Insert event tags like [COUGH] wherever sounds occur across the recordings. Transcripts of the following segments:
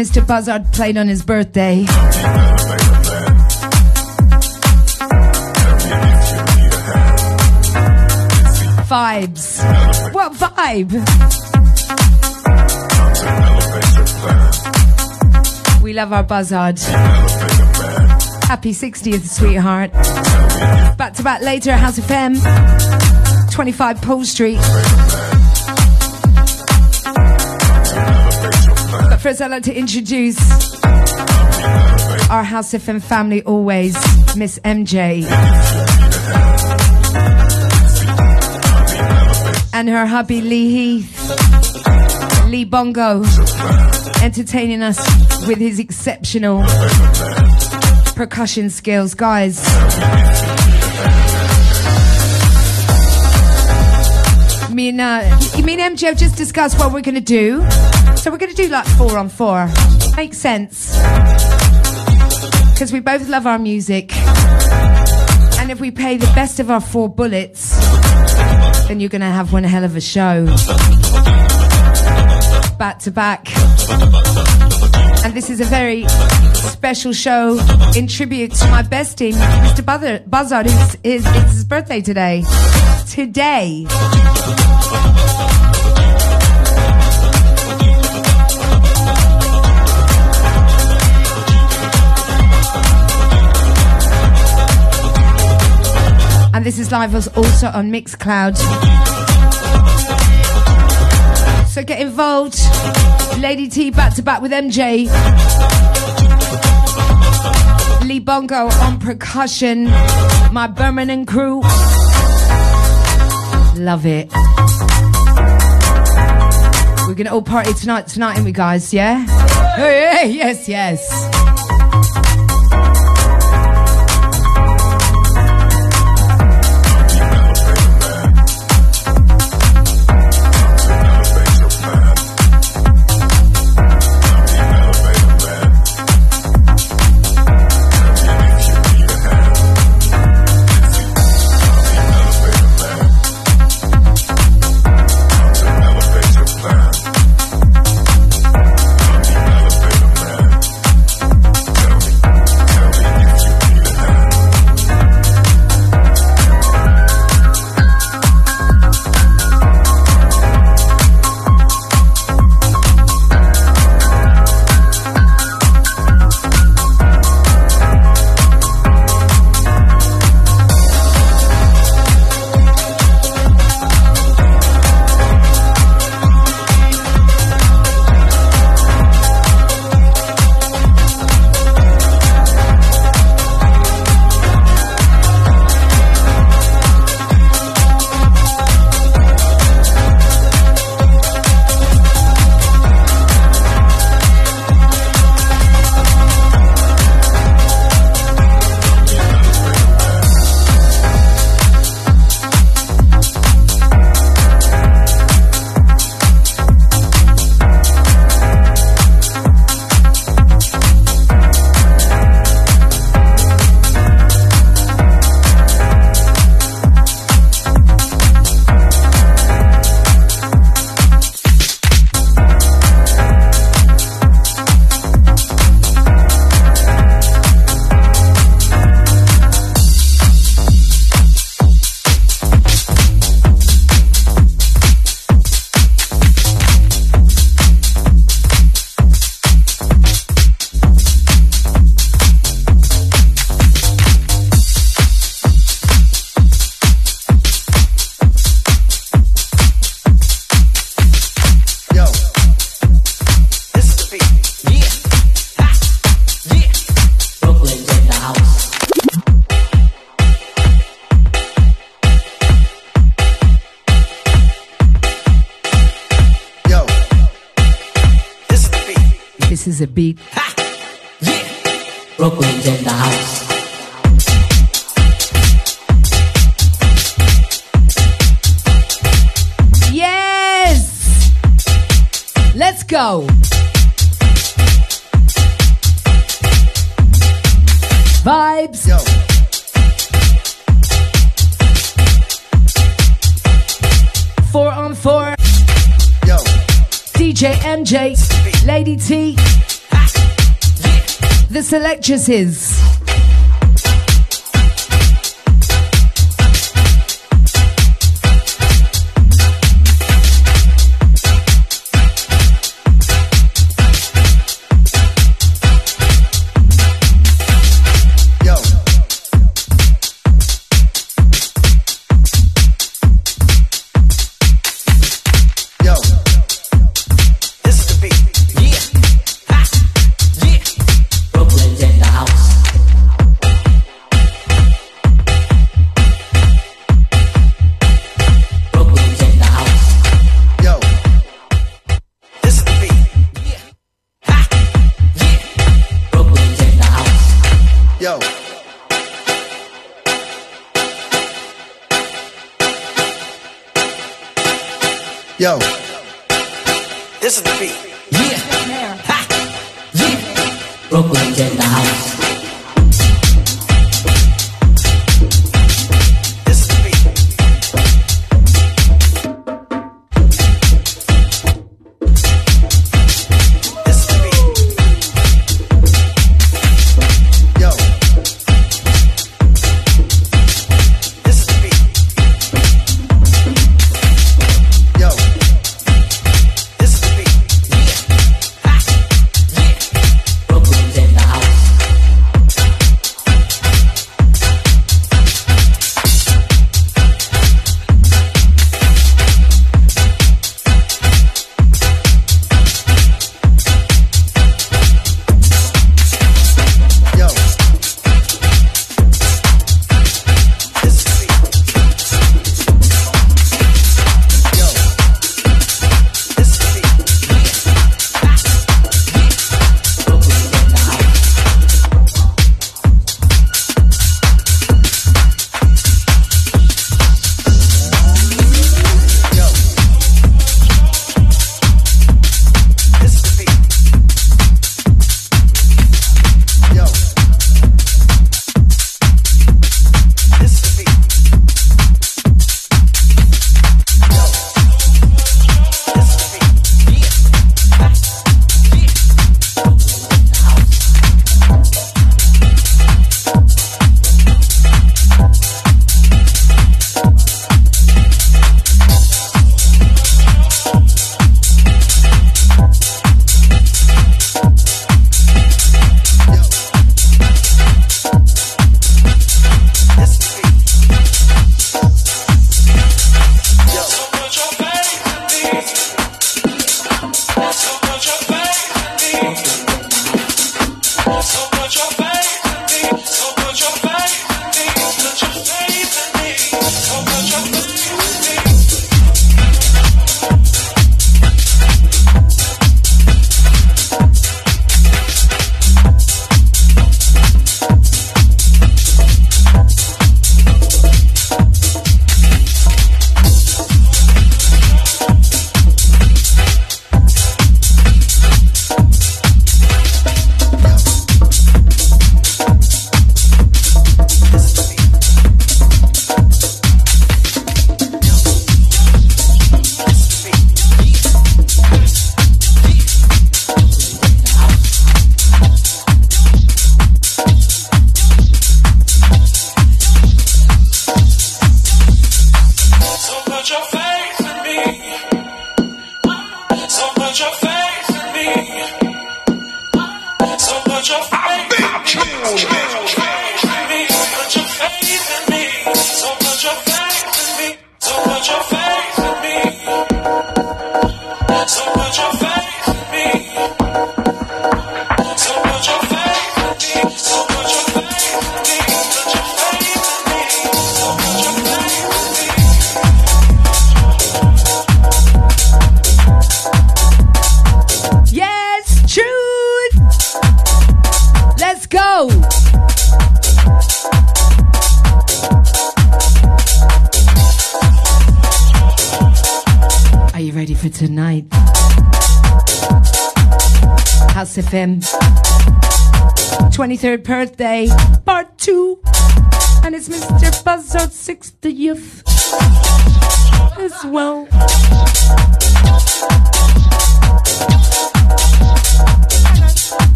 Mr. Buzzard played on his birthday. Vibes. What vibe? We love our Buzzard. Happy 60th, sweetheart. Back to back later, House FM. 25 Pole Street. But first, I'd like to introduce our House FM family always, Miss MJ. And her hubby Lee Heath, Lee Bongo, entertaining us with his exceptional percussion skills. Guys, me and uh, have just discussed what we're gonna do. So we're gonna do like four on four. Makes sense because we both love our music, and if we play the best of our four bullets, then you're gonna have one hell of a show. Back to back. And this is a very special show in tribute to my bestie, Mr. Buzzard. It's, it's his birthday today. Today. And this is live also on Mixcloud. So get involved. Lady T back to back with MJ. Lee Bongo on percussion. My Birmingham crew. Love it. We're gonna all party tonight, tonight, ain't we, guys? Yeah? Hey, yes, yes. FM.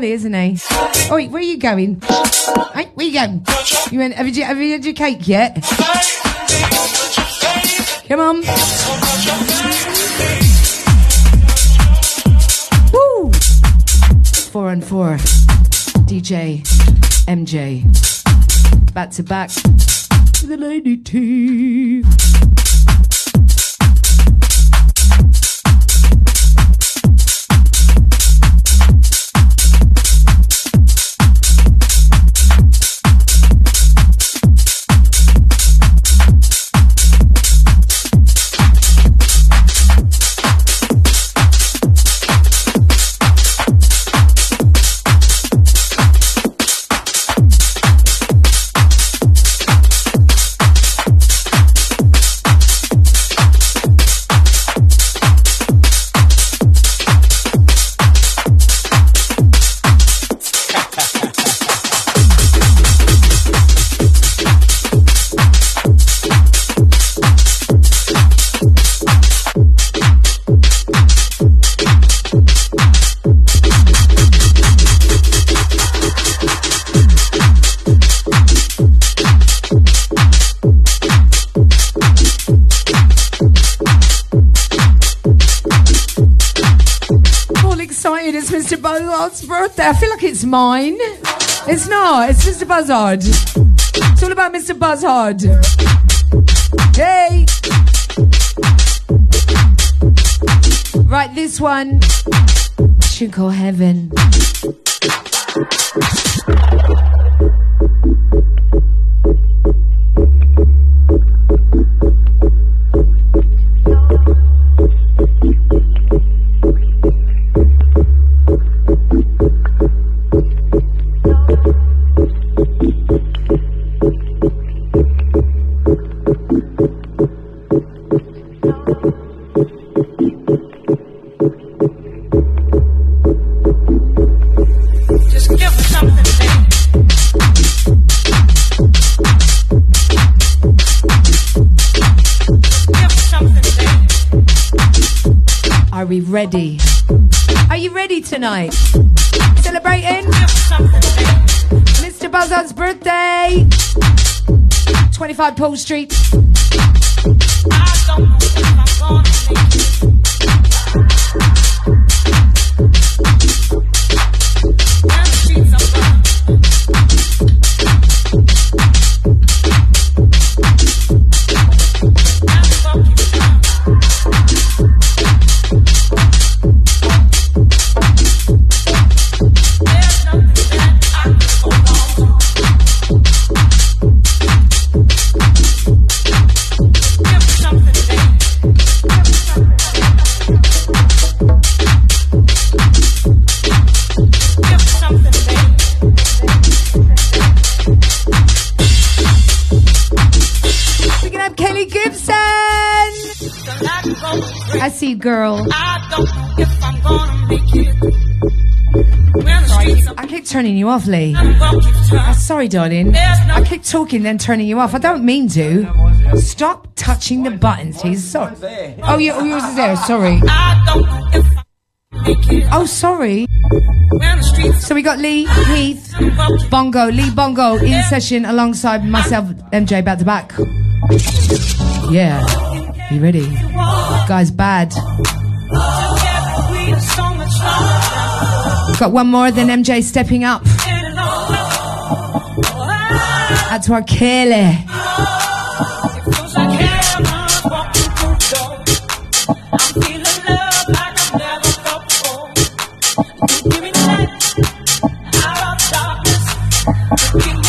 Funny, isn't he? Oh, where are you going? Hey, where you going? You went, have, you, have you had your cake yet? Come on. Woo! Four and four. DJ MJ. Back to back. The Lady T. I feel like it's mine. It's not. It's Mr. Buzzard. It's all about Mr. Buzzard. Hey. Right, this one. Should call heaven. Ready? Are you ready tonight? Celebrating Mr. Buzzard's birthday. 25 Pole Street. Girl. I keep turning you off, Lee. Oh, sorry, darling. I keep talking, then turning you off. I don't mean to. Stop touching the buttons, please. Sorry. Oh, yeah, oh, yours is there. Sorry. Oh, sorry. So we got Lee, Heath, Bongo, Lee Bongo in session alongside myself, MJ, back to back. Yeah. you ready. Guy's bad. We've got one more than MJ stepping up. That's our killer. Eh? Give me.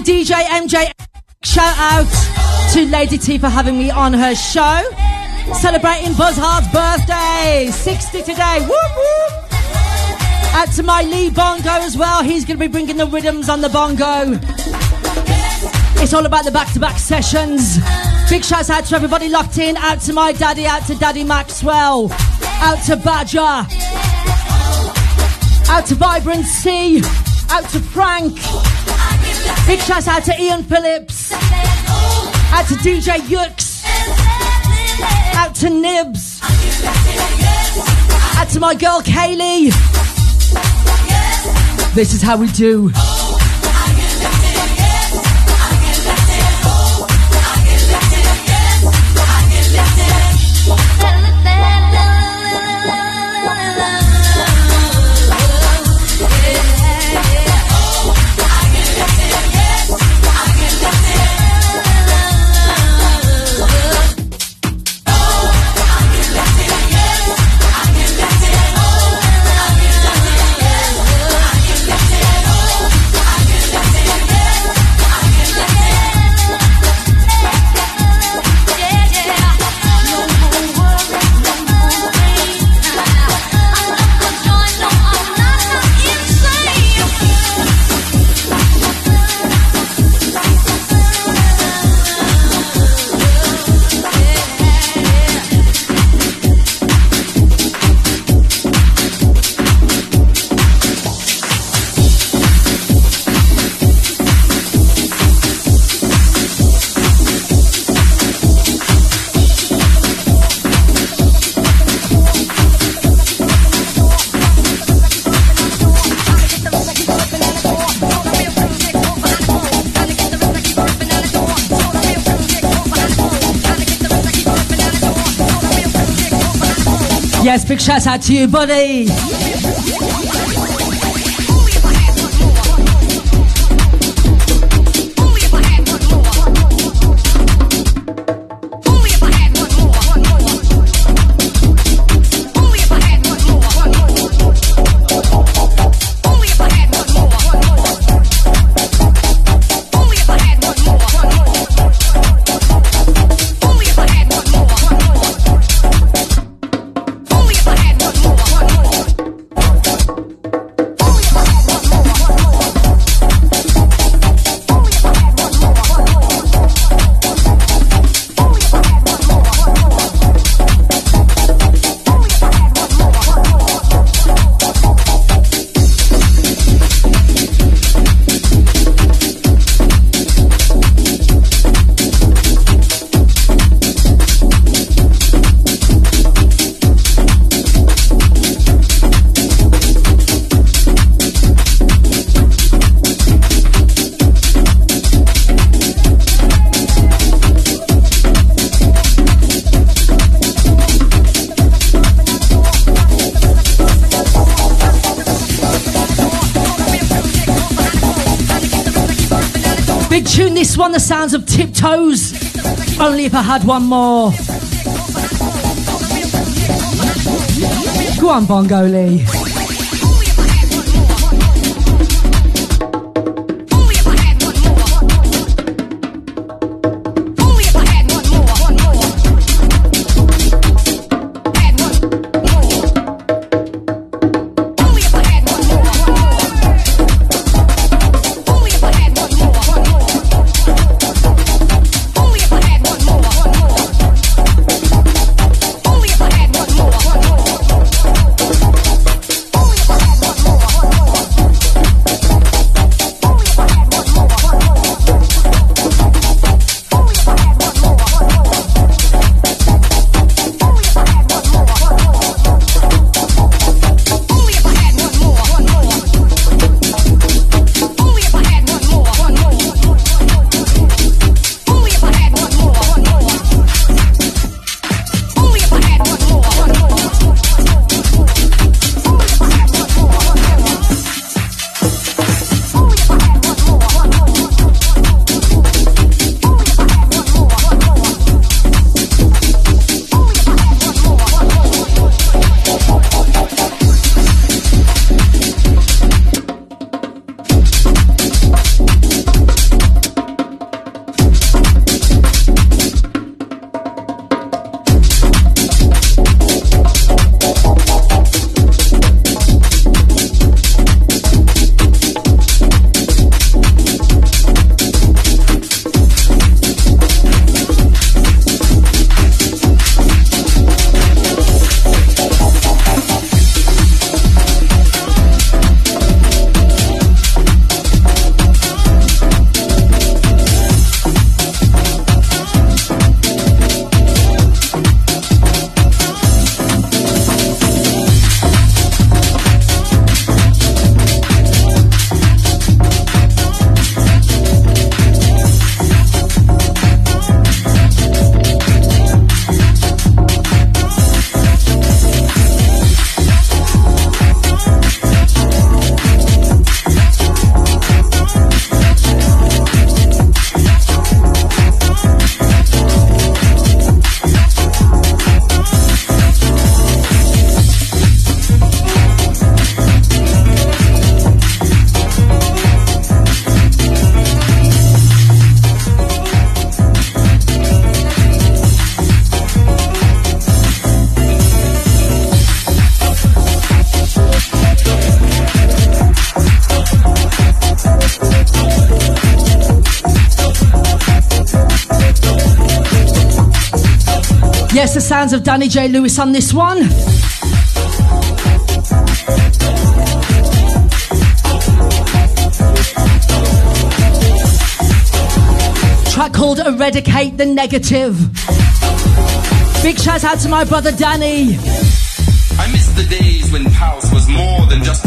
DJ MJ. Shout out to Lady T for having me on her show. Celebrating Buzzard's birthday. 60 today. Whoop, whoop. Out to my Lee Bongo as well. He's going to be bringing the rhythms on the bongo. It's all about the back to back sessions. Big shouts out to everybody locked in. Out to my daddy, out to Daddy Maxwell, out to Badger, out to Vibrancy, out to Frank. Big shouts out to Ian Phillips, out to DJ Yooks. out to Nibs, out to my girl Kaylee. This is how we do. Yes, big if I had one more. Go on, Bongo Lee. Of Danny J. Lewis on this one. Track called Eradicate the Negative. Big shout out to my brother Danny. I miss the days when house was more than just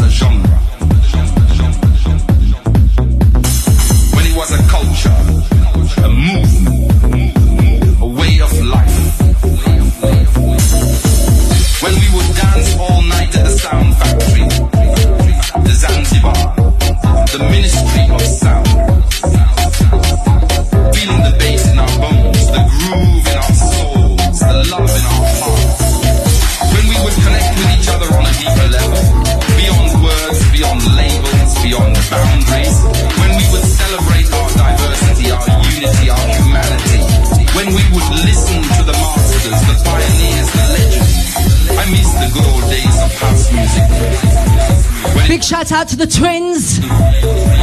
out to the twins.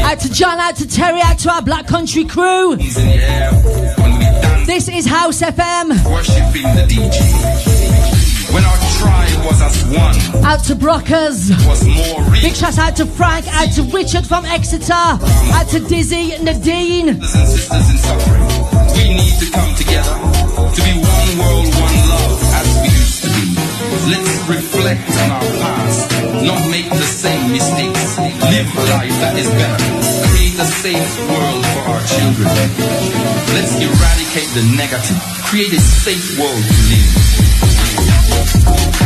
Out to John, out to Terry, out to our Black Country crew. it's in the air, when we dance, This is House FM. worshiping the DJ. When our tribe was as one, Out to Brockers. was more. Big shout out to Frank, out to Richard from Exeter, out to Dizzy, Nadine. brothers and sisters in suffering. We need to come together to be one world, one love, Let's reflect on our past, not make the same mistakes. Live a life that is better. Create a safe world for our children. Let's eradicate the negative. Create a safe world to live.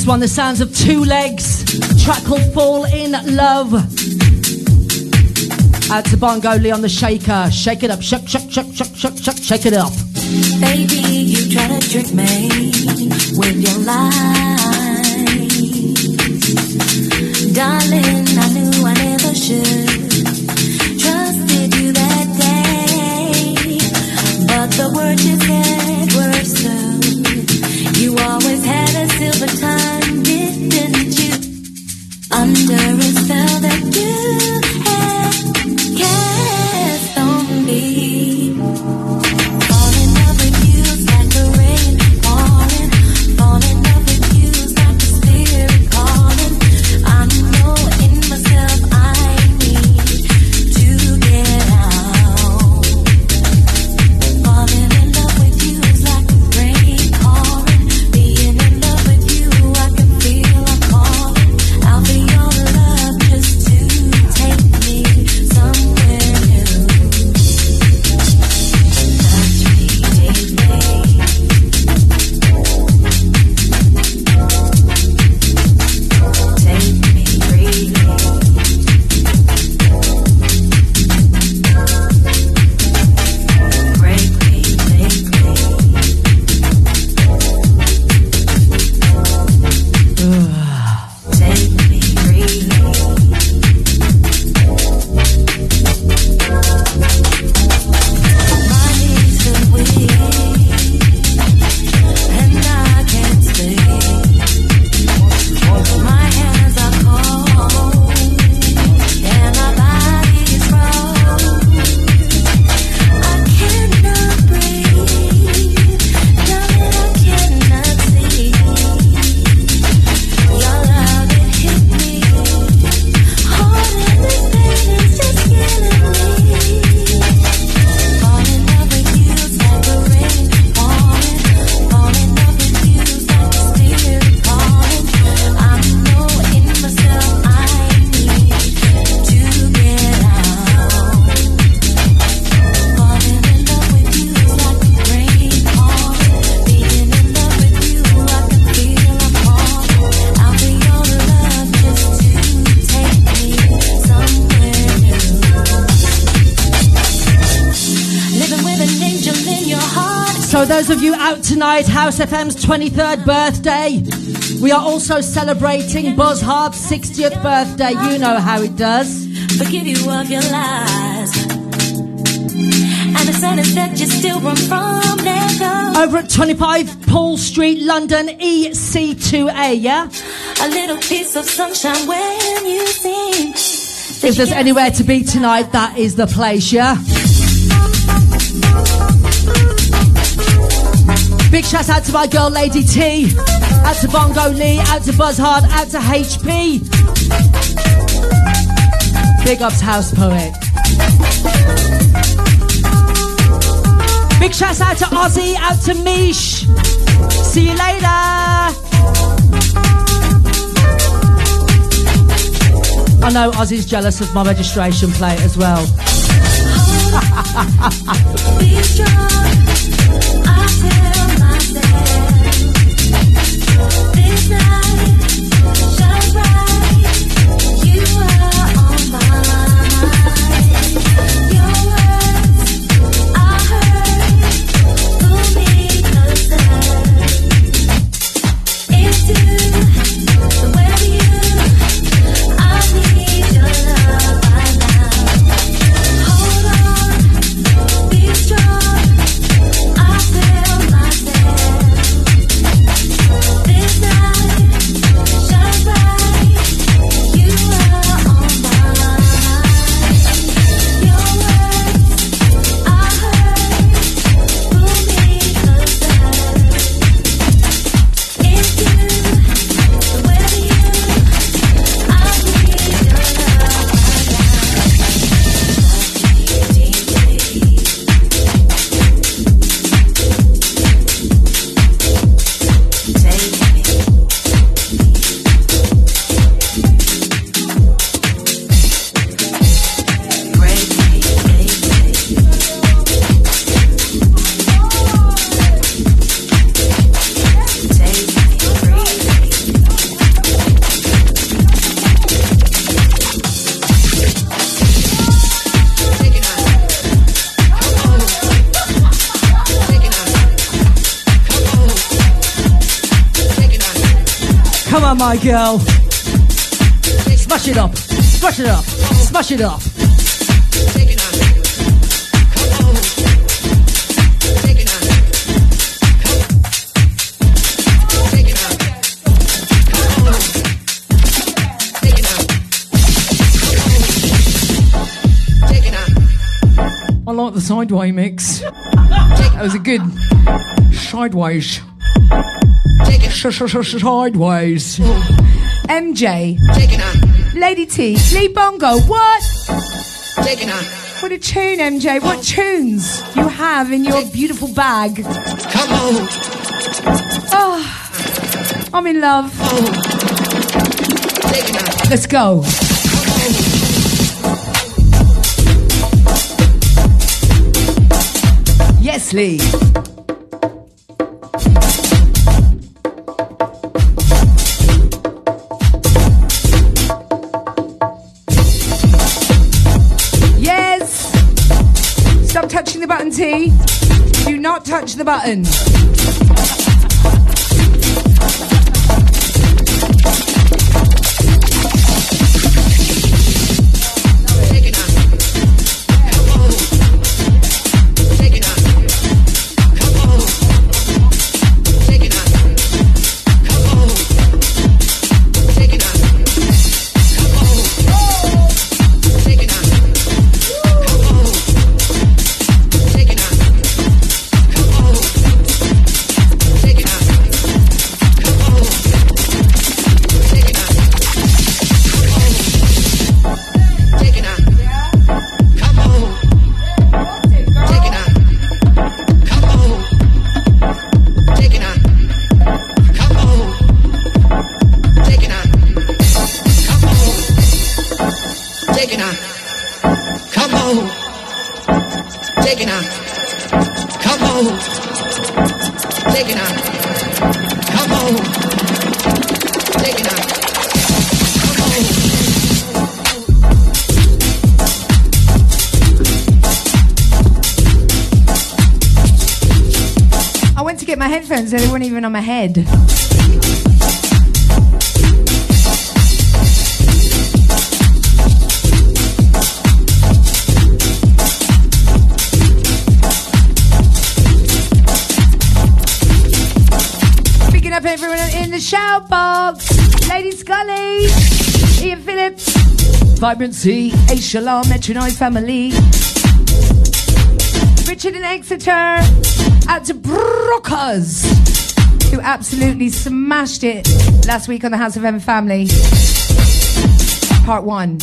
This one, the sounds of two legs. Track called Fall in Love. Out to Bongo Lee on the shaker. Shake it up, shake, shake, shake, shake, shake, shake, shake it up. Baby, you try to trick me with your lies. Darling, I knew I never should. Trusted you that day. But the words you said silver tongue, those of you out tonight, House FM's 23rd birthday, we are also celebrating Buzzard's 60th birthday. You know how it does. Forgive you of your lies. And the sentence that you still run from, let. Over at 25 Paul Street, London, EC2A, yeah? A little piece of sunshine when you sing. If there's anywhere to be tonight, that is the place, yeah? Big shout out to my girl Lady T, out to Bongo Lee, out to Buzzard, out to HP. Big ups House Poet. Big shout out to Ozzy, out to Mish. See you later. I know Ozzy's jealous of my registration plate as well. [LAUGHS] my girl. Smash it up. Smash it up. Smash it up. I like the sideway mix. That was a good sideways. Sideways. MJ. Lady T. Lee Bongo. What? What a tune, MJ. What tunes you have in your beautiful bag. Come on. Oh, I'm in love. Let's go. Yes, Lee. The button. My head. Picking up everyone in the shout box. Lady Scully, Ian Phillips, Vibrancy, A Shalom, Metronide family. Richard in Exeter, at Brookers, absolutely smashed it last week on the House FM family. Part one.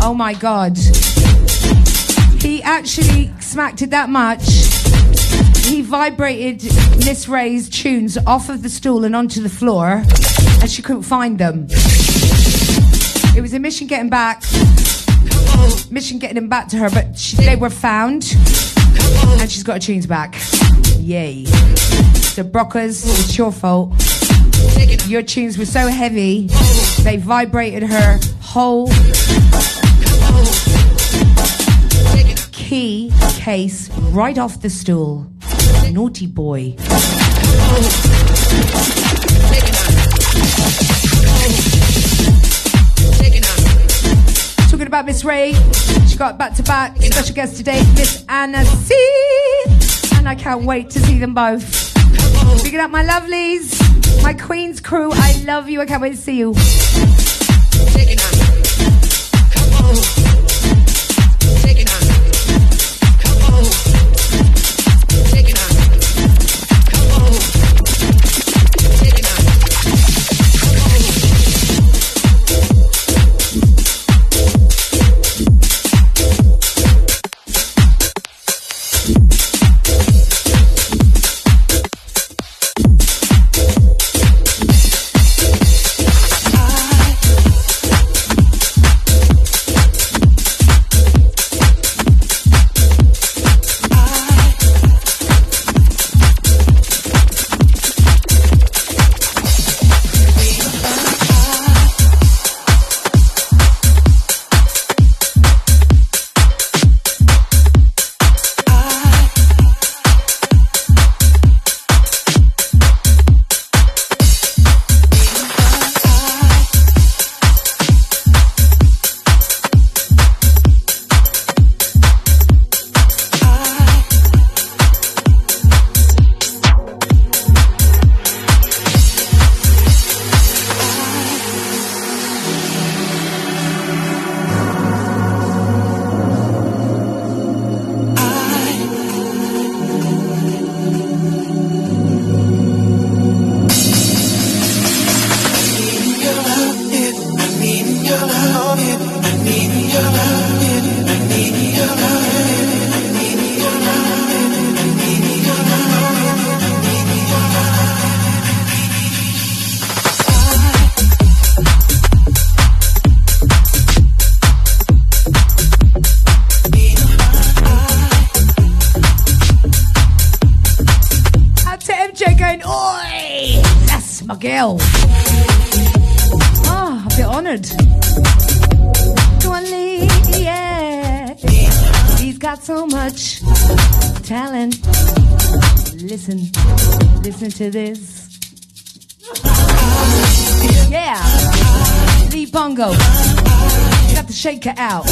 Oh my god. He actually smacked it that much. He vibrated Miss Ray's tunes off of the stool and onto the floor, and she couldn't find them. It was a mission getting back, mission getting them back to her, but she, they were found, and she's got her tunes back. Yay. So, Brockers, it's your fault. Your tunes were so heavy, they vibrated her whole key case right off the stool. Naughty boy. Talking about Miss Ray, she got back to back special guest today, Miss Anna C. And I can't wait to see them both. Picking up my lovelies, my Queen's crew. I love you. I can't wait to see you. The out.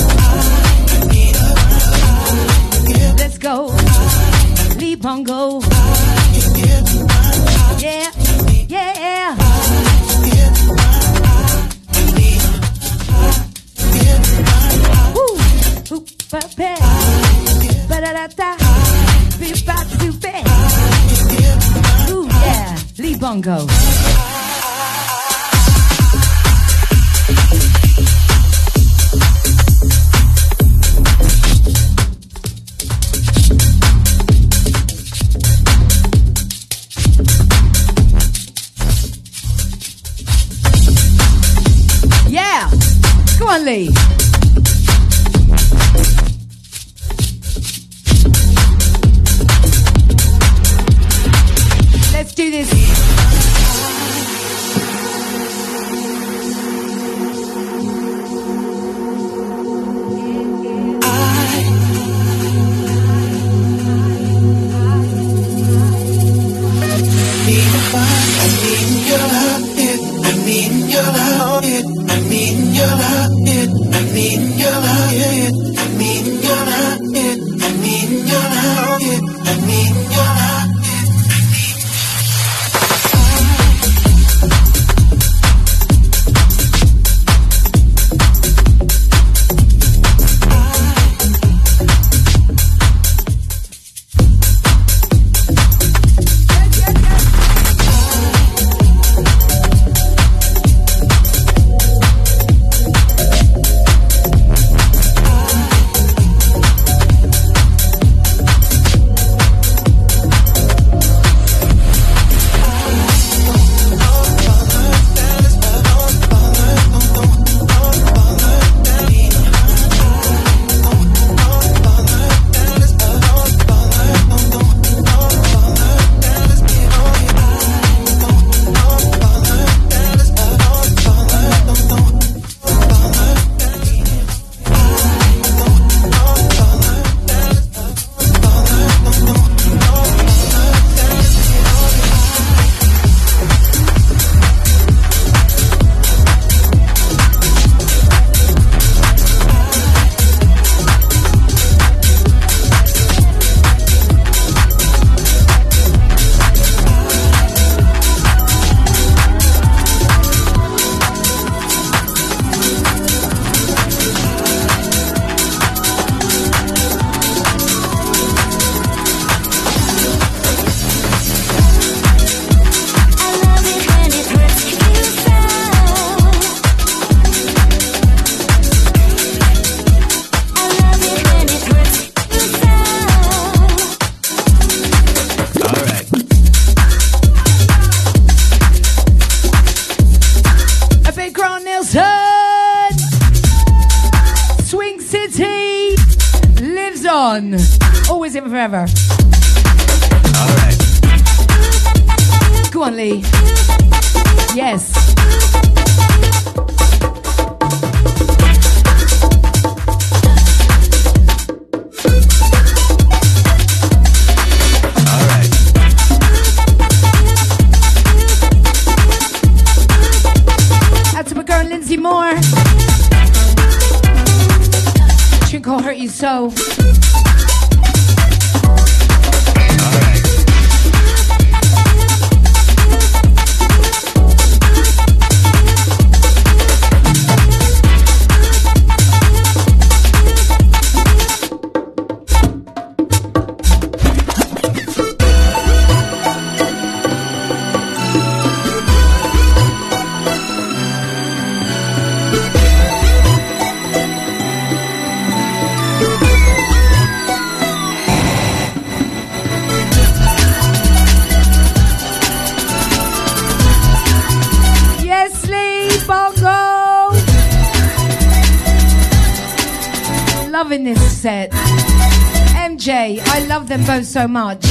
them both so much.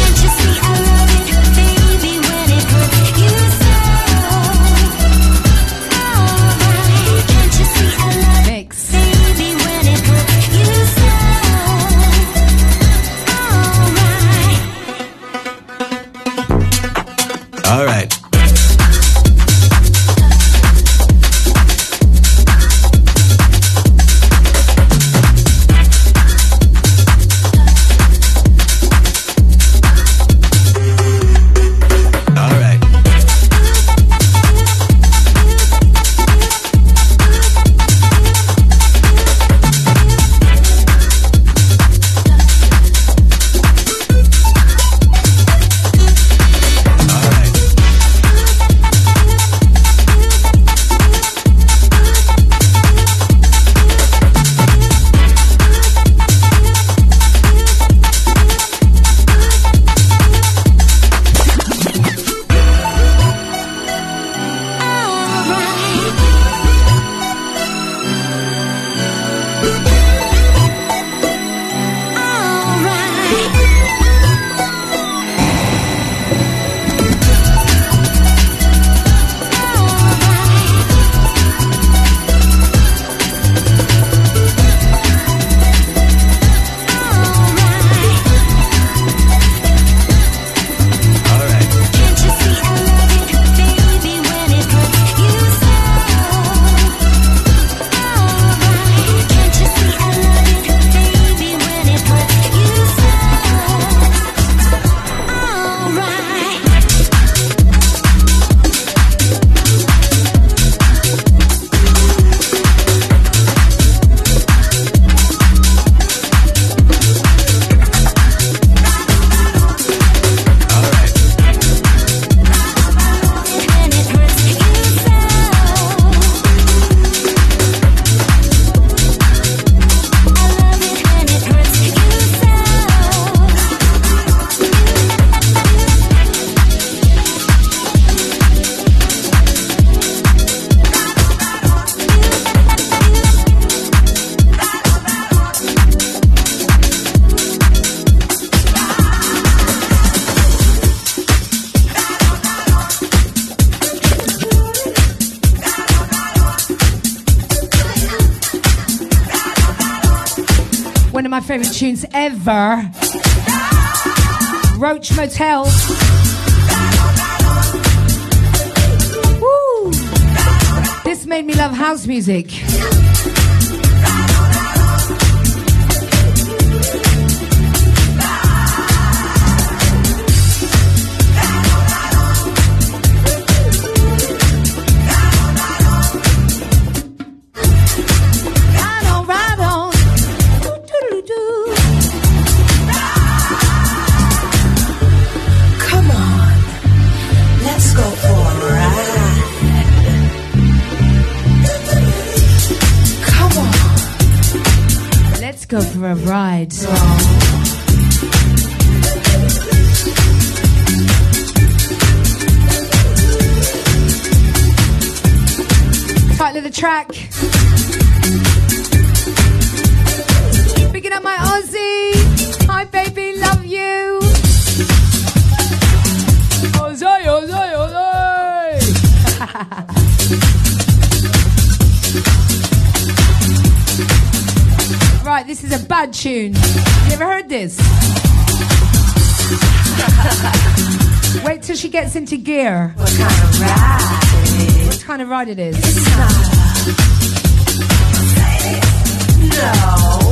Motel. Woo! This made me love house music. side. tune. You ever heard this? Wait till she gets into gear. What kind of ride it is? What kind of ride it is? It's not. No.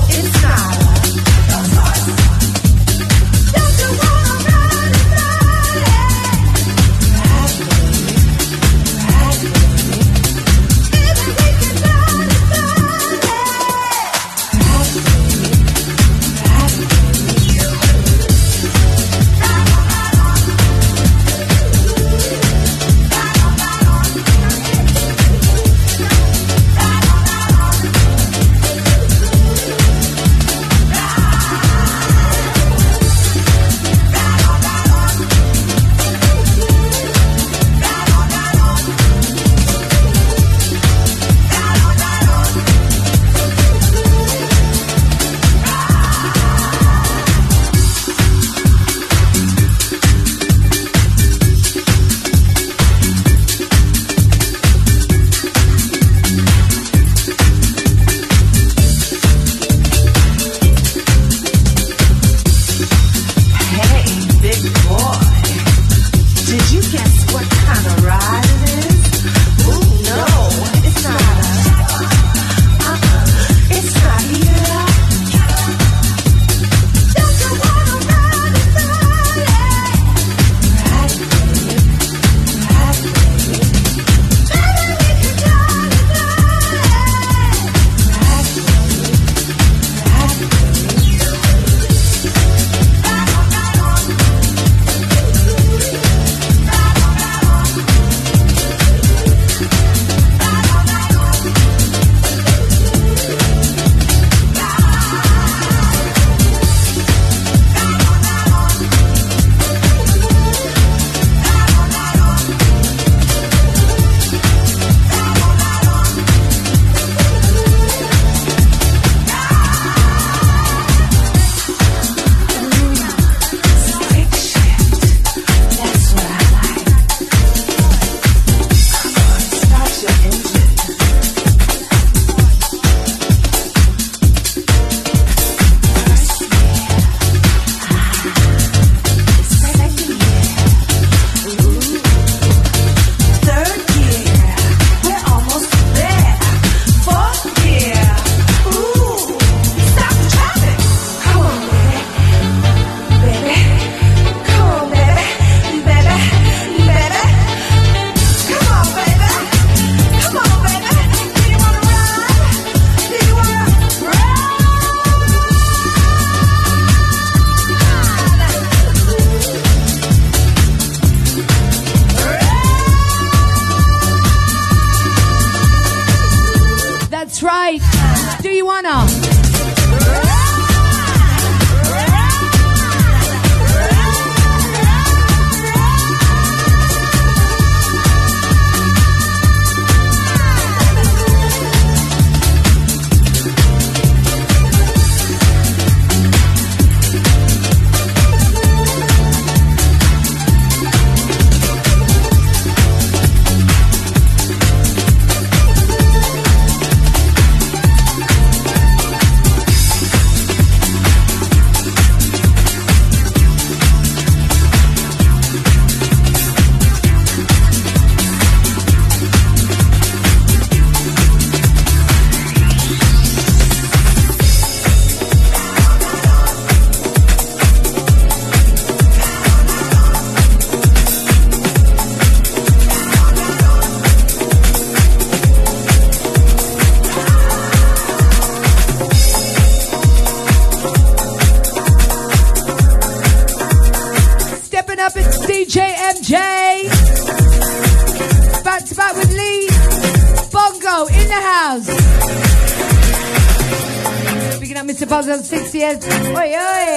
yes. Oi, oi.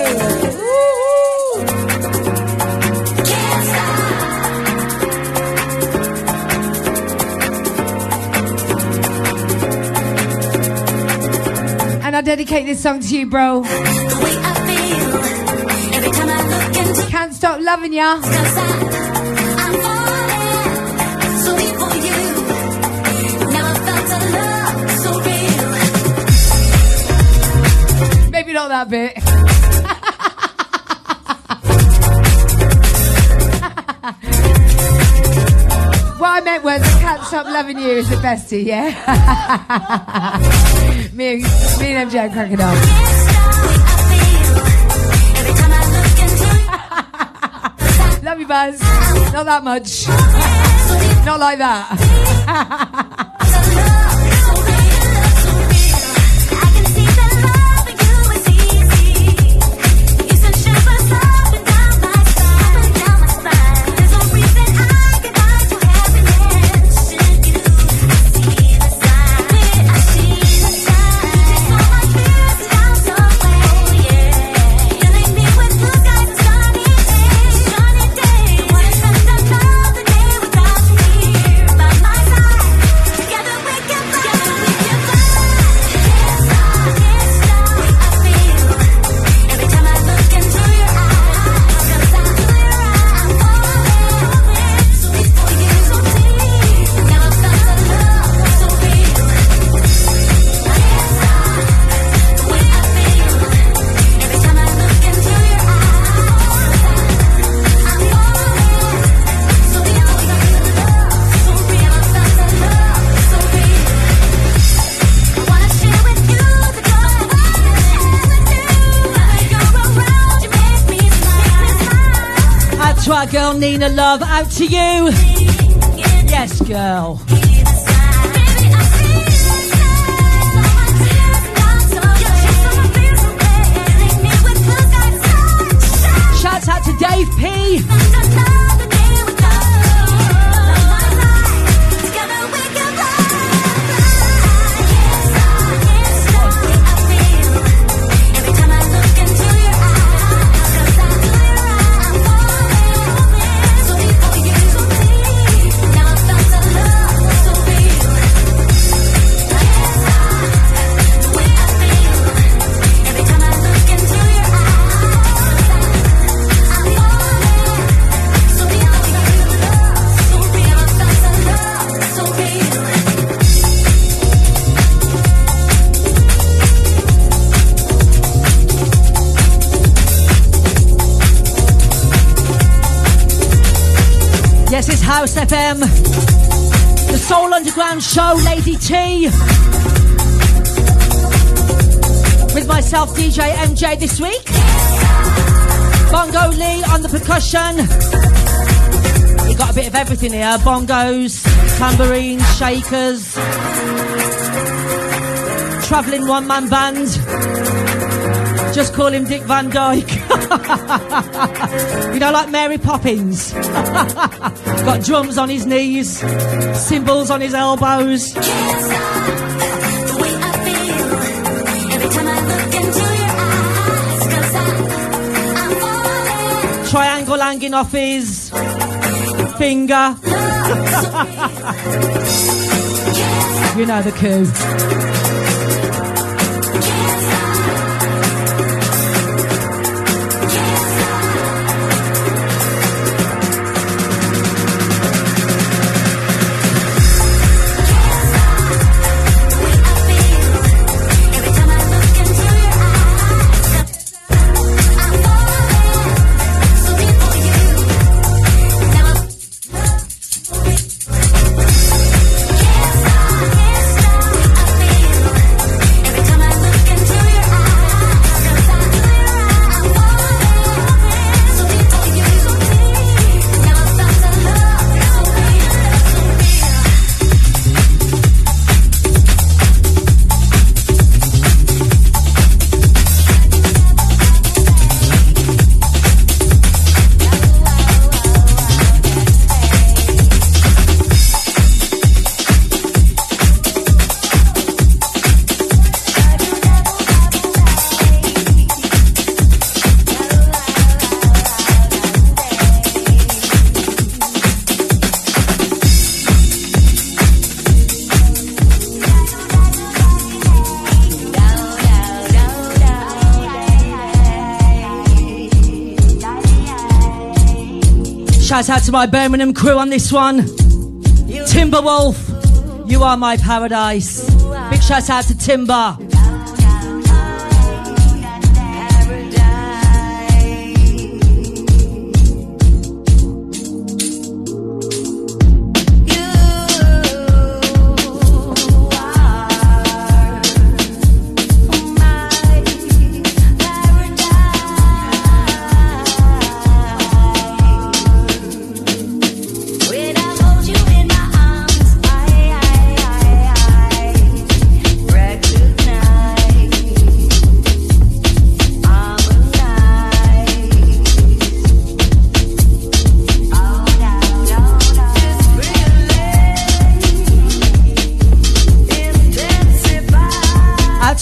And I dedicate this song to you, bro. Can't stop loving ya. That bit. what I meant was, I can't stop loving you is the bestie, yeah? [LAUGHS] me, and, me and MJ cracking up. [LAUGHS] Love you, Buzz. Not that much. Not like that. [LAUGHS] girl Nina Love. Out to you. Yes, girl. House FM. The Soul Underground Show, Lady T. With myself, DJ MJ, this week. Bongo Lee on the percussion. You got a bit of everything here bongos, tambourines, shakers. Travelling one man band. Just call him Dick Van Dyke. [LAUGHS] [LAUGHS] you know, like Mary Poppins. [LAUGHS] Got drums on his knees, cymbals on his elbows. Triangle hanging off his finger. [LAUGHS] you know the coup. Out to my Birmingham crew on this one. Timberwolf, you are my paradise. Big shout out to Timber.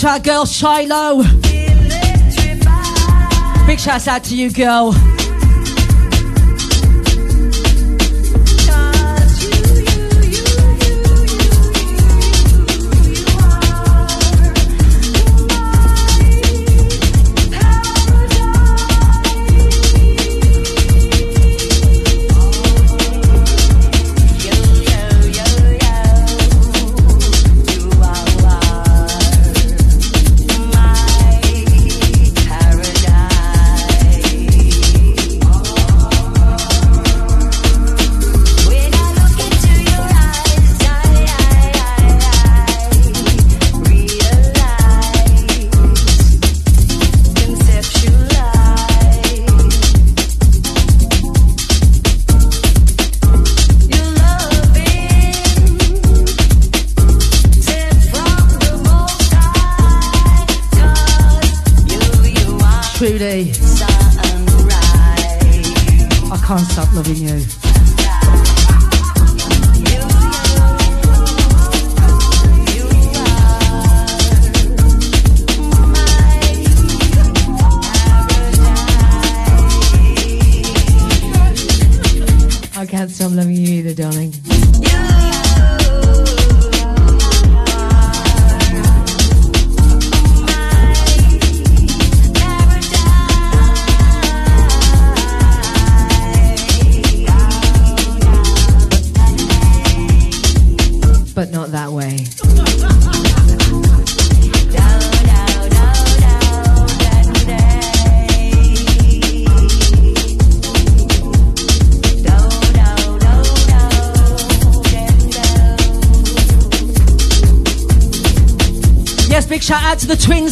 our girl Shiloh. Big shout out to you, girl.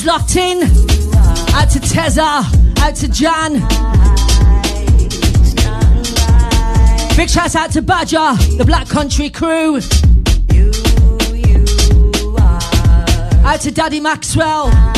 who's locked in. Out to Tezza, out to Jan. Big shouts out to Badger, the Black Country crew. Out to Daddy Maxwell.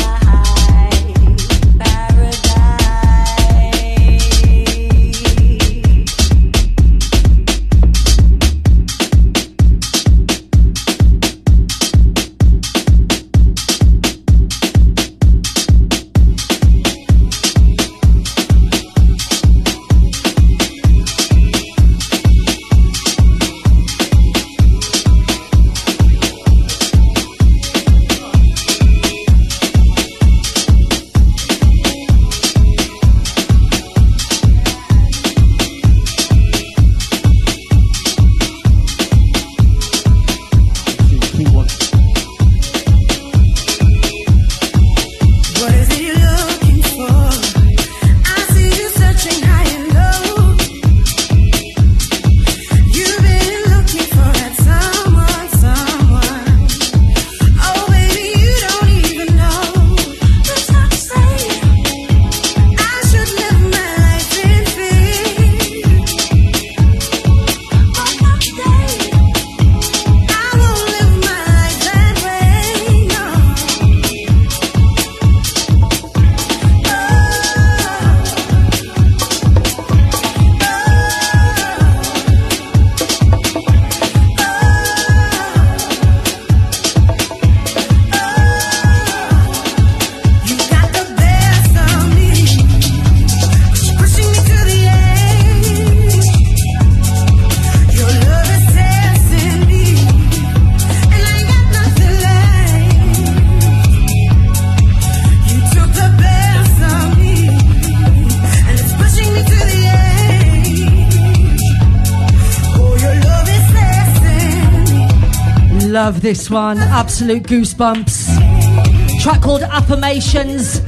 love this one. Absolute goosebumps. Track called Affirmations.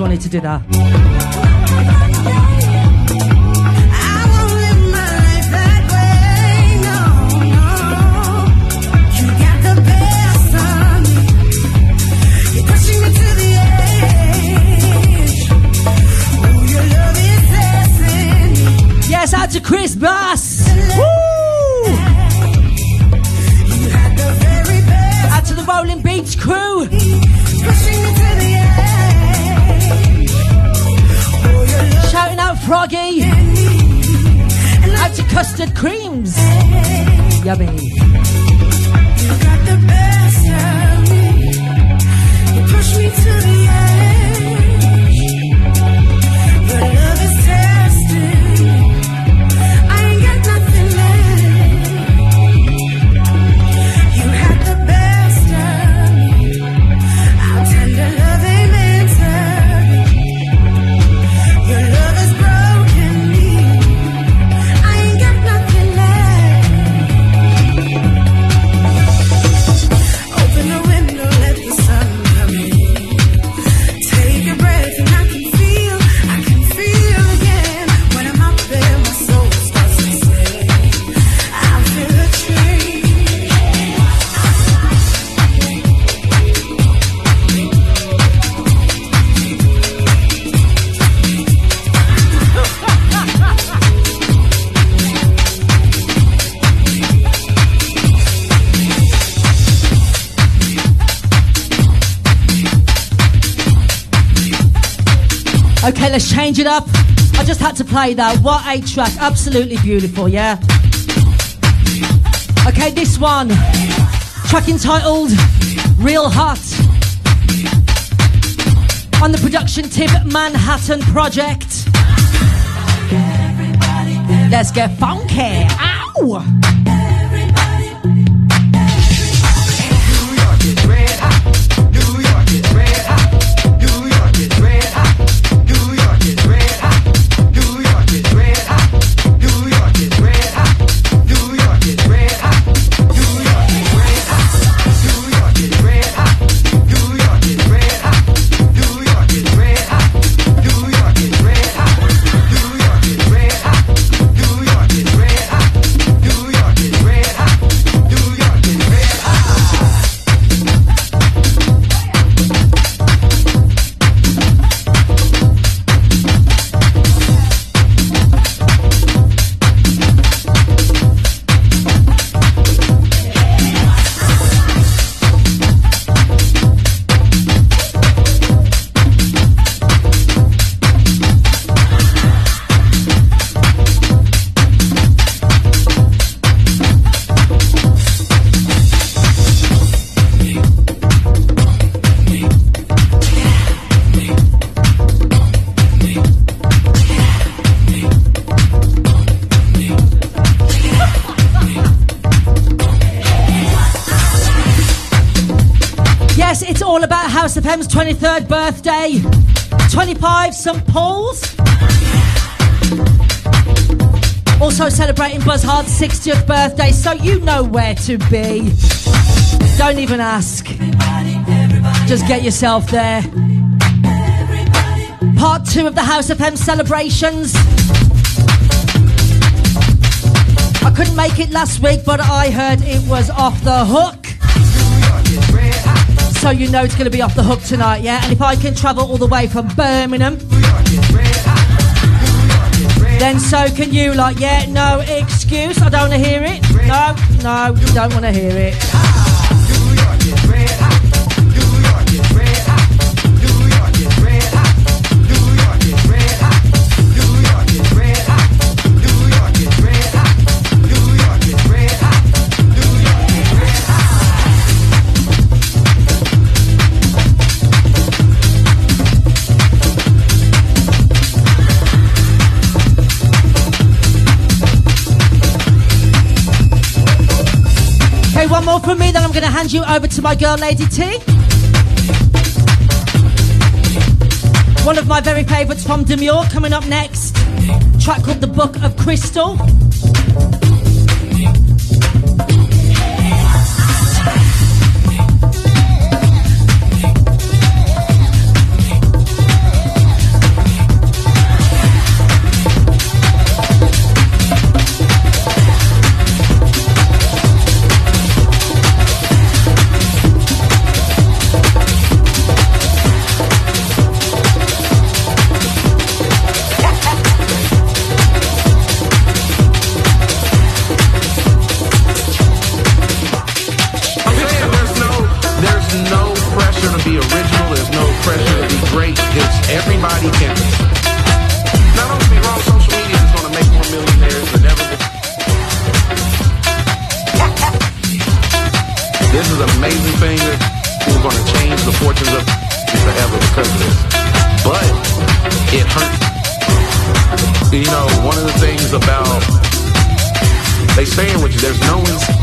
Always wanted to do that. I won't Custard Creams. Yummy. Up. I just had to play that. What a track. Absolutely beautiful, yeah? Okay, this one. Track entitled Real Hot. On the production tip Manhattan Project. Let's get funky. Ow! 23rd 25 St. Paul's. Also celebrating Buzzard's 60th birthday, so you know where to be. Don't even ask. Just get yourself there. Part two of the House FM celebrations. I couldn't make it last week, but I heard it was off the hook. So you know it's going to be off the hook tonight, yeah? And if I can travel all the way from Birmingham, then so can you. Like, yeah, no excuse. I don't want to hear it. No, no, don't want to hear it. More from me, then I'm going to hand you over to my girl, Lady T. One of my very favourites from Demure coming up next. Track called The Book of Crystal. The fortunes of forever because of this. But it hurts. You know, one of the things about they say in which there's no ins-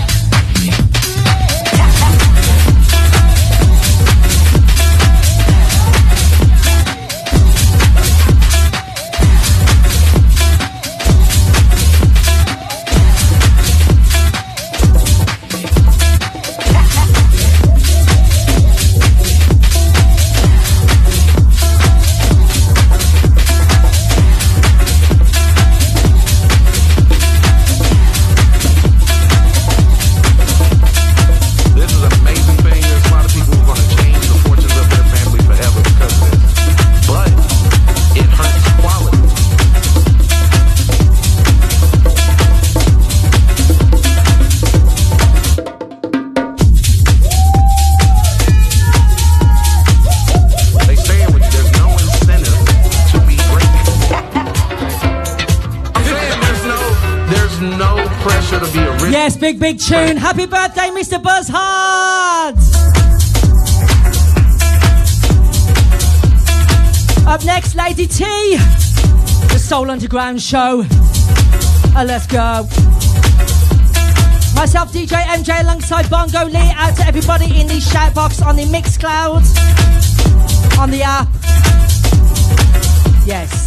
Yes, big, big tune. Happy birthday, Mr. Buzzard! Up next, Lady T, the Soul Underground Show. Uh, let's go. Myself, DJ MJ, alongside Bongo Lee. Out to everybody in the shout box on the Mixcloud, on the app. Yes.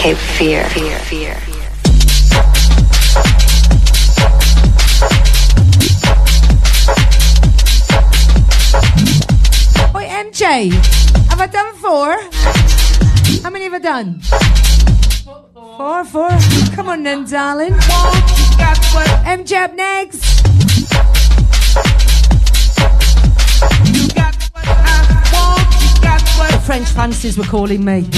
Cape, Cape Fear, Fear, Fear. Oi, MJ, have I done four? How many have I done? Four, four. Come on then, darling. MJ up next. French fancies were calling me.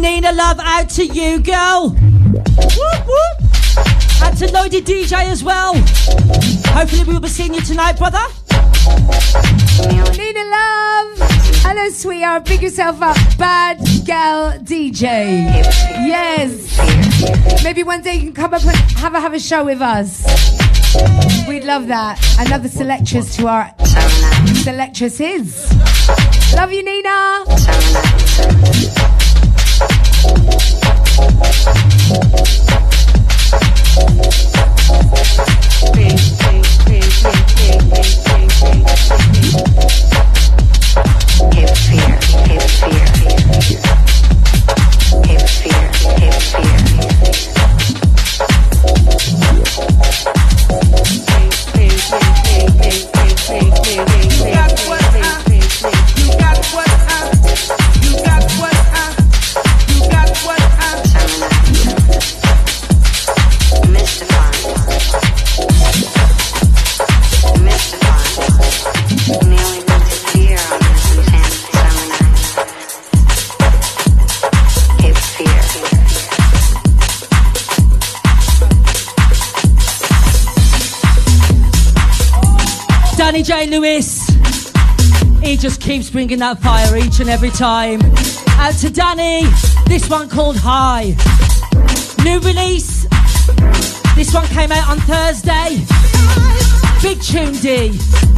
Nina Love, out to you, girl. Whoop, whoop. Out to Loaded DJ as well. Hopefully we'll be seeing you tonight, brother. Nina Love. Hello, sweetheart. Big yourself up. Bad gal DJ. Yes. Maybe one day you can come up and have a have a show with us. We'd love that. Another selectress to our selectresses. Love you, Nina. Keeps bringing that fire each and every time. Out to Danny. This one called High. New release. This one came out on Thursday. Big tune D.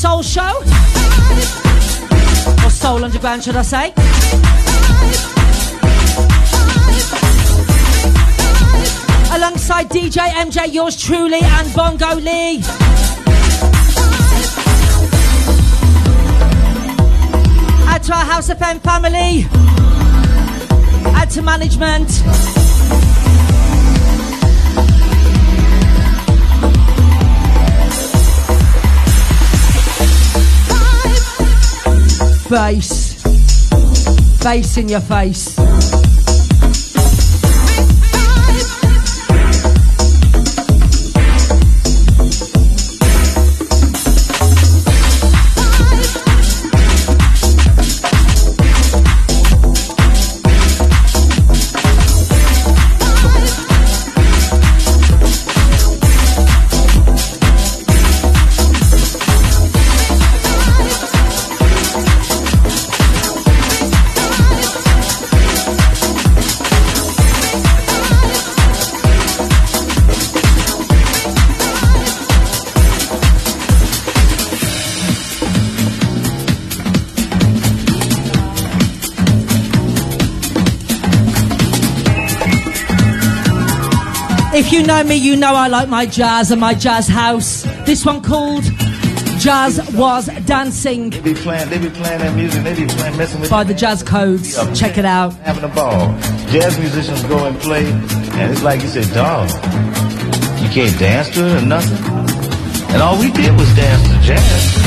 Soul Show. Or Soul Underground, should I say? Alongside DJ MJ, yours truly, and Bongo Lee. Add to our House of FM family. Add to management. Bass. Bass in your face. If you know me, you know I like my jazz and my jazz house. This one called Jazz Was Dancing They be playing, they be playing that music, they be playing, messing with by the Jazz Codes. Check it out. having a ball. Jazz musicians go and play, and it's like you said, dog, you can't dance to it or nothing. And all we did was dance to jazz.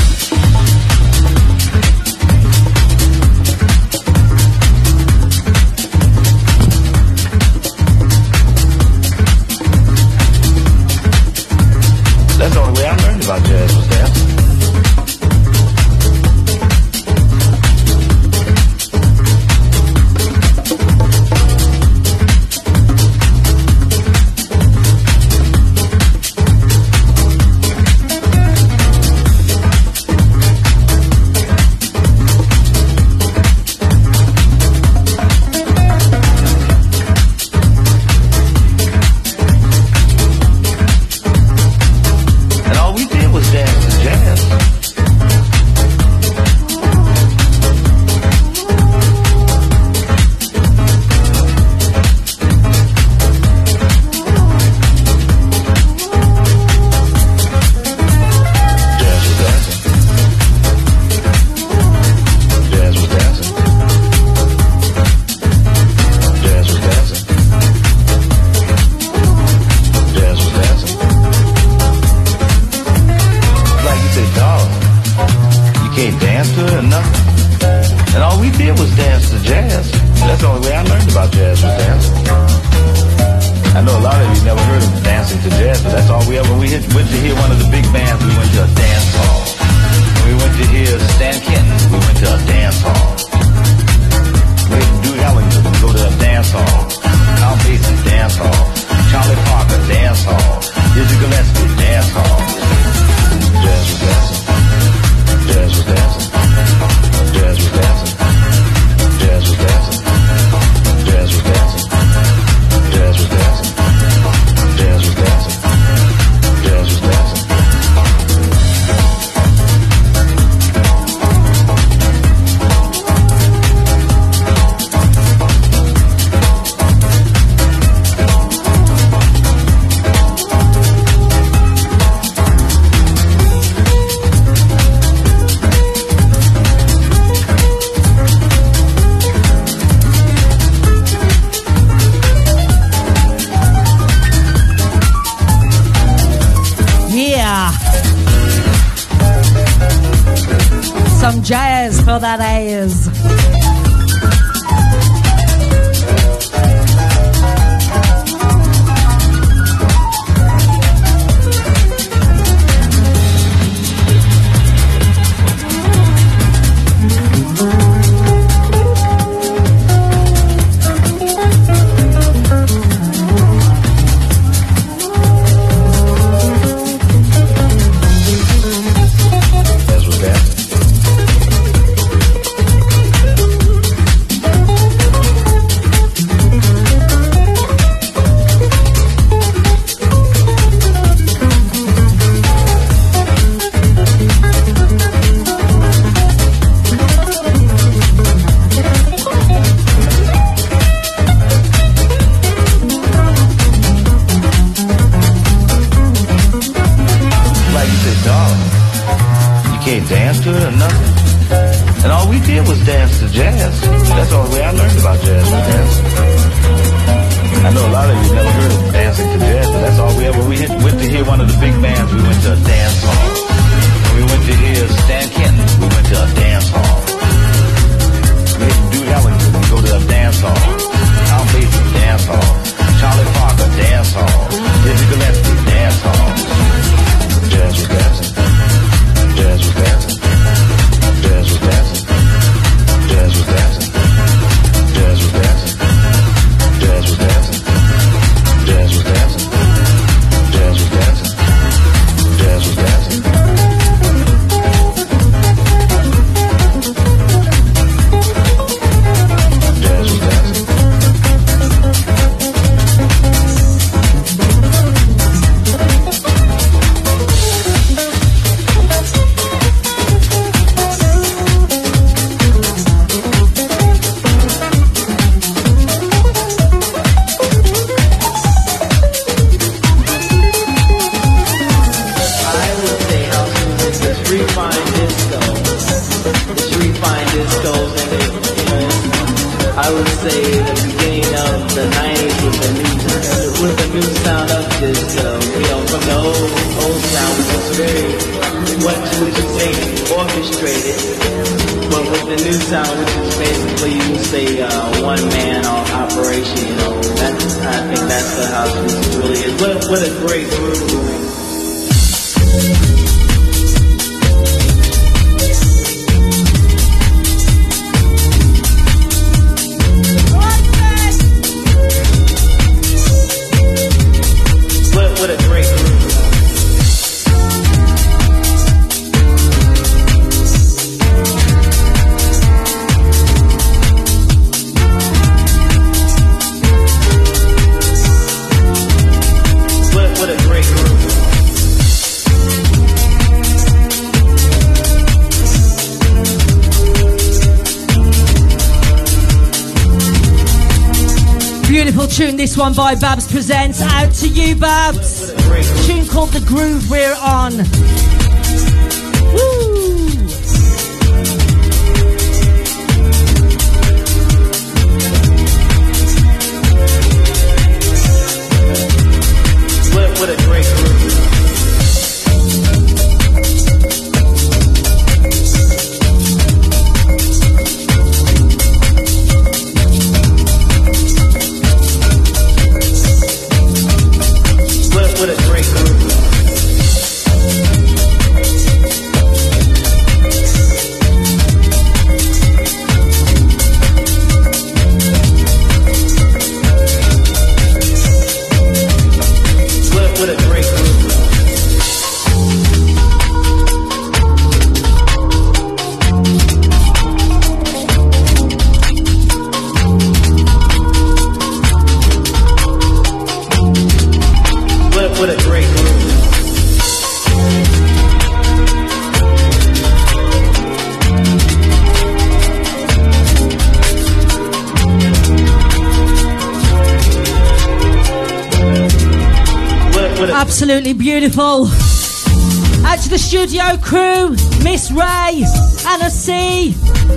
Crew, Miss Ray, Anna C.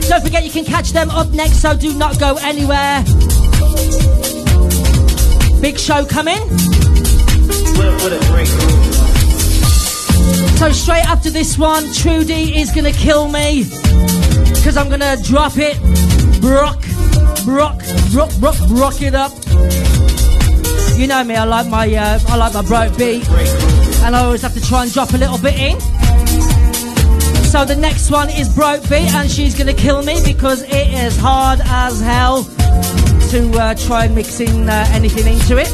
Don't forget you can catch them up next, so do not go anywhere. Big show coming. So straight after this one, Trudy is gonna kill me. Cause I'm gonna drop it. Brock, Brock, Brock, Brock, Brock it up. You know me, I like my uh, I like my broke beat. And I always have to try and drop a little bit in. So the next one is Broke Beat, and she's going to kill me because it is hard as hell to uh, try mixing uh, anything into it.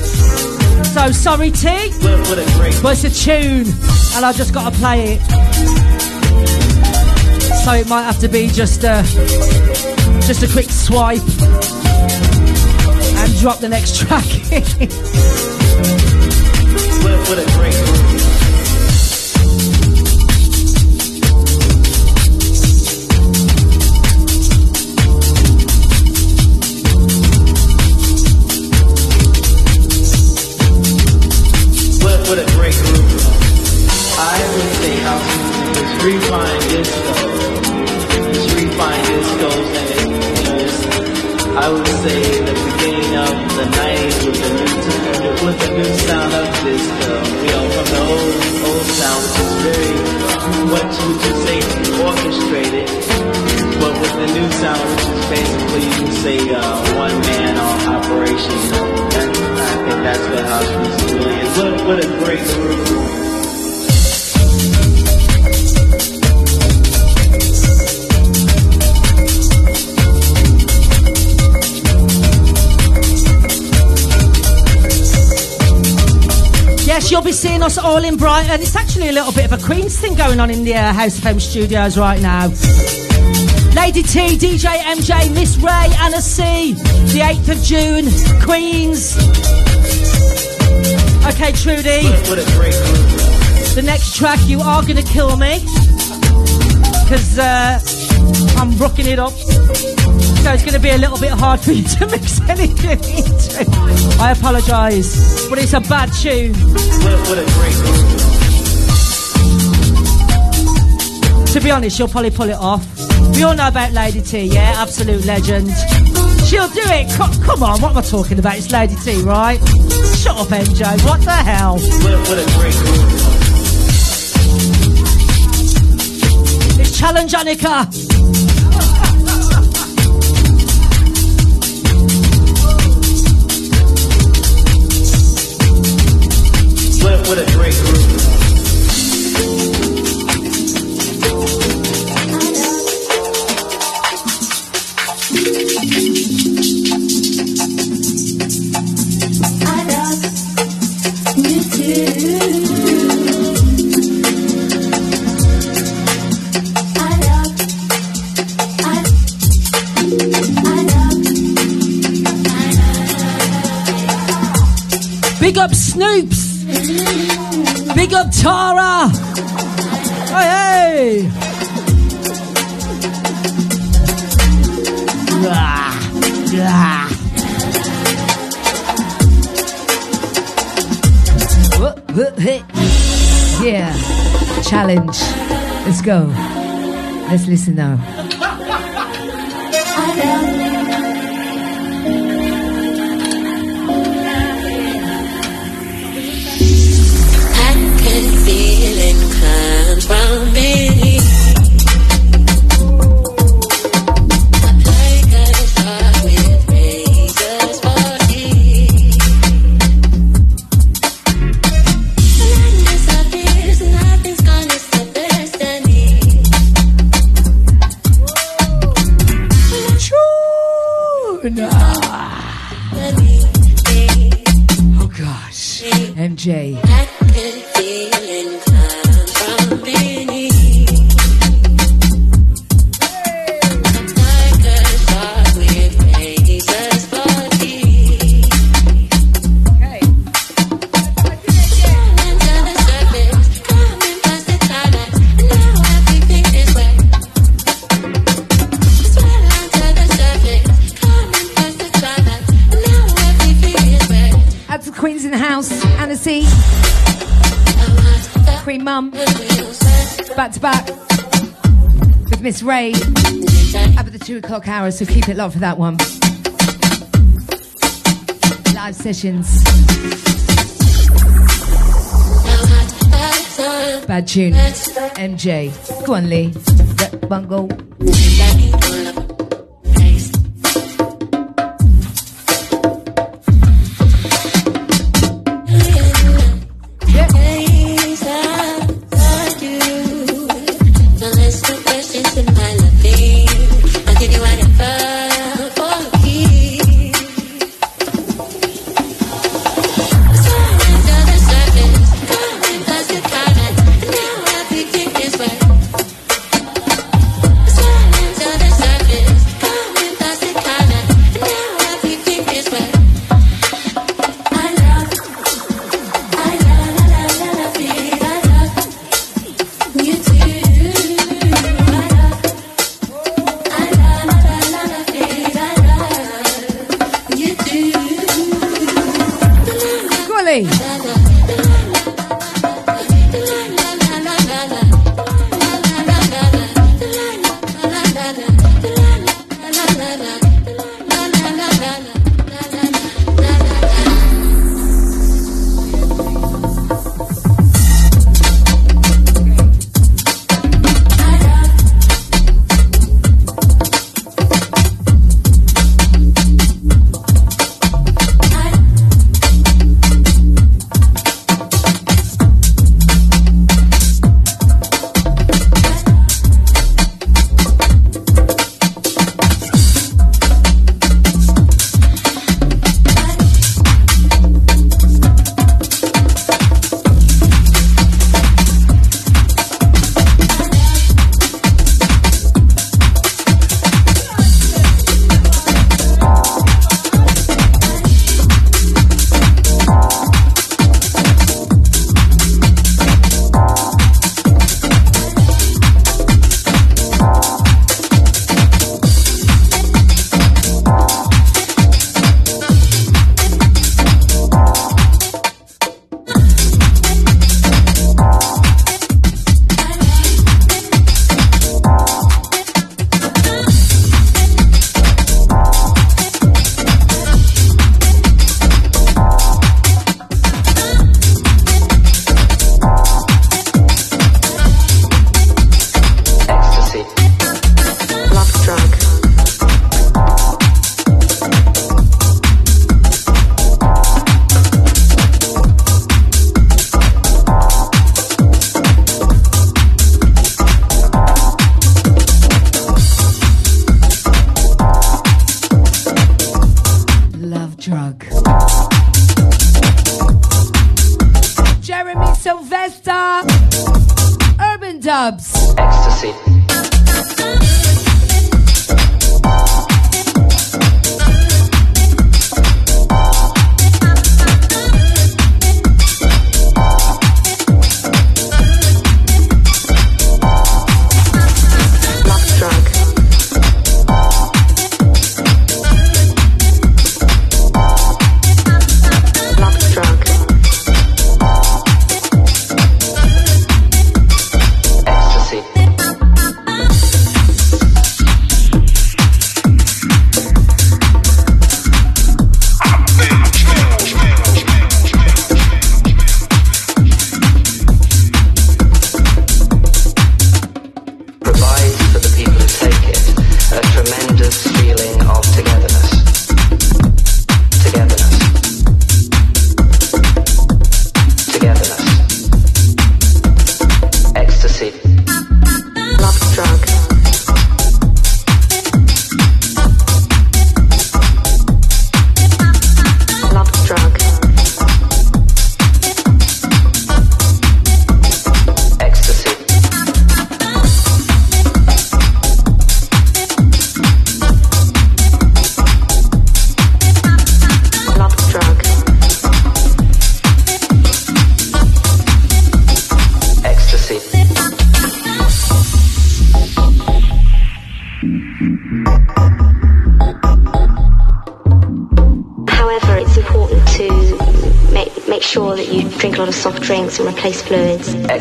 So sorry, T. What, but it's a tune, and I've just got to play it. So it might have to be just a, just a quick swipe and drop the next [LAUGHS] track. what a great. this girl, know, from the old, old sound, which is very, what, which is say, orchestrated, but with the new sound, which is basically, you can say, uh, one man operation, and I think that's what house music really is. What, what a great group. Yes, you'll be seeing us all in Brighton. It's actually a little bit of a Queens thing going on in the uh, House FM studios right now. Lady T, DJ MJ, Miss Ray, Anna C, the 8th of June, Queens. Okay, Trudy. What, what a great group. The next track, you are going to kill me. Because uh, I'm rocking it up. So it's going to be a little bit hard for you to [LAUGHS] mix anything into. I apologise. But it's a bad tune. To be honest, she'll probably pull it off. We all know about Lady T, yeah? Absolute legend. She'll do it. Co- come on, what am I talking about? It's Lady T, right? Shut up, MJ. What the hell? It's Challenge Annika. Snoops. Big up Tara. Hey, hey. Ah, ah. Whoop, whoop, hey. Yeah. Challenge. Let's go. Let's listen now. Ray. Up at the two o'clock hour, so keep it locked for that one. Live sessions. Bad tune. MJ. Go on, Lee. Rep Bungle.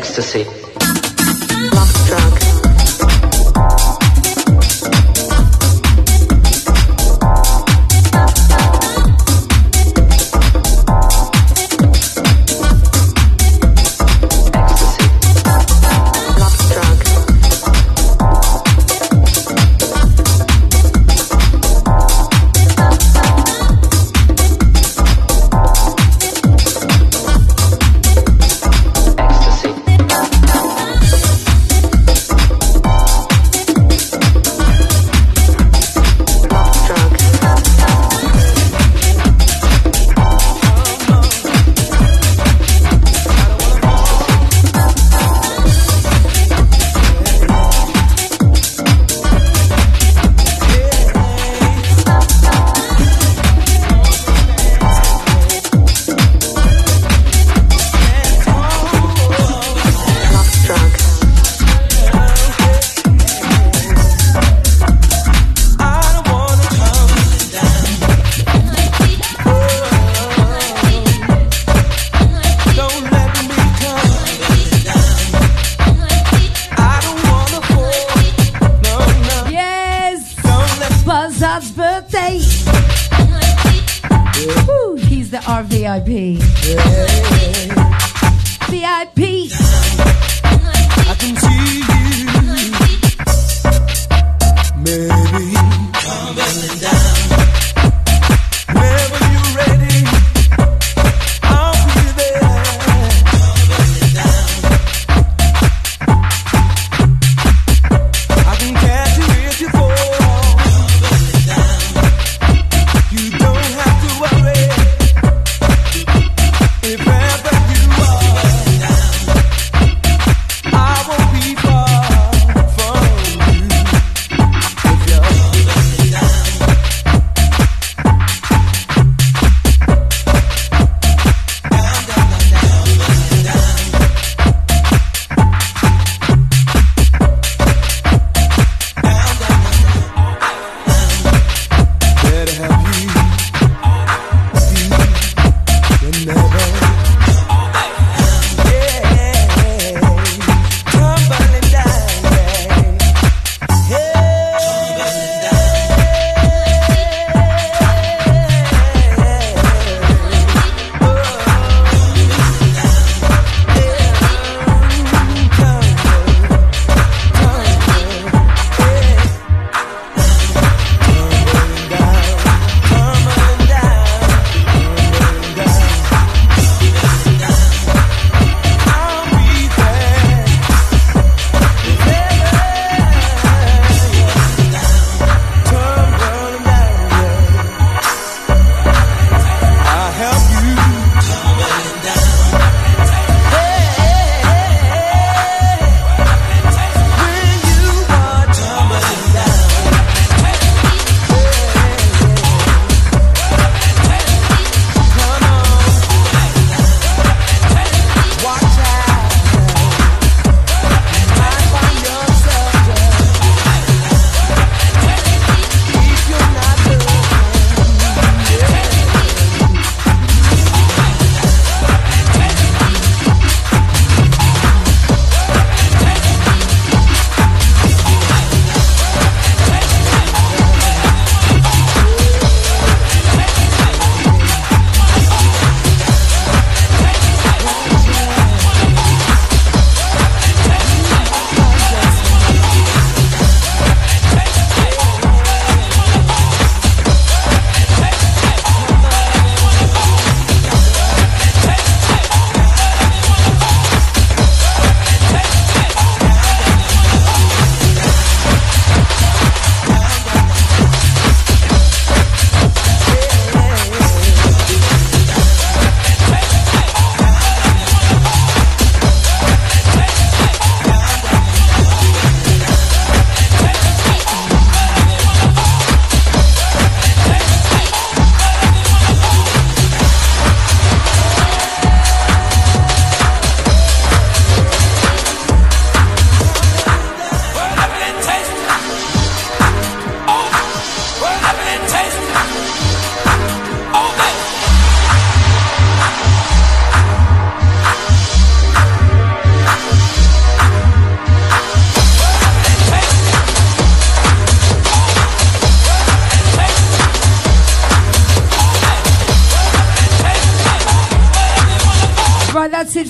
Ecstasy.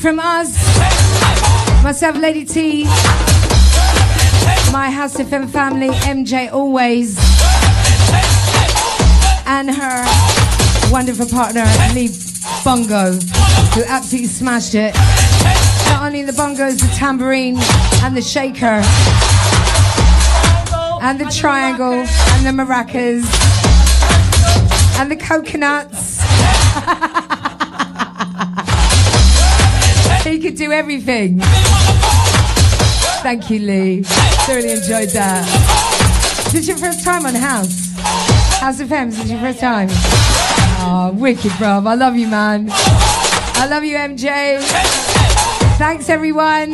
From us. Myself, Lady T. My House FM family, MJ always. And her wonderful partner, Lee Bongo, who absolutely smashed it. Not only the bongos, the tambourine, and the shaker, and the triangle, and the maracas, and the coconuts. [LAUGHS] could do everything. Thank you, Lee. Thoroughly enjoyed that. Is this your first time on House? House of FM, is your first time? Oh, wicked, bruv. I love you, man. I love you, MJ. Thanks, everyone.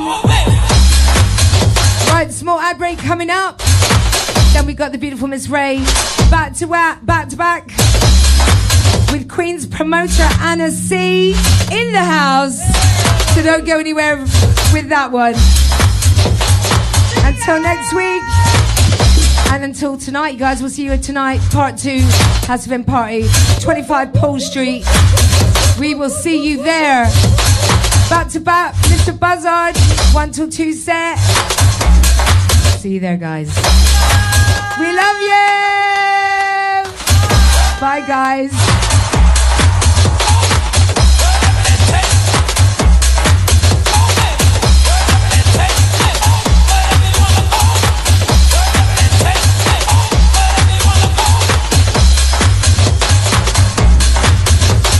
Right, small ad break coming up. Then we got the beautiful Miss Ray back to back, back to back with Queen's promoter Anna C in the house. So don't go anywhere with that one. Until next week. And until tonight, you guys, we'll see you at tonight, part two, of M Party, 25 Paul Street. We will see you there. Back to back, Mr. Buzzard, one till two set. See you there, guys. We love you. Bye, guys.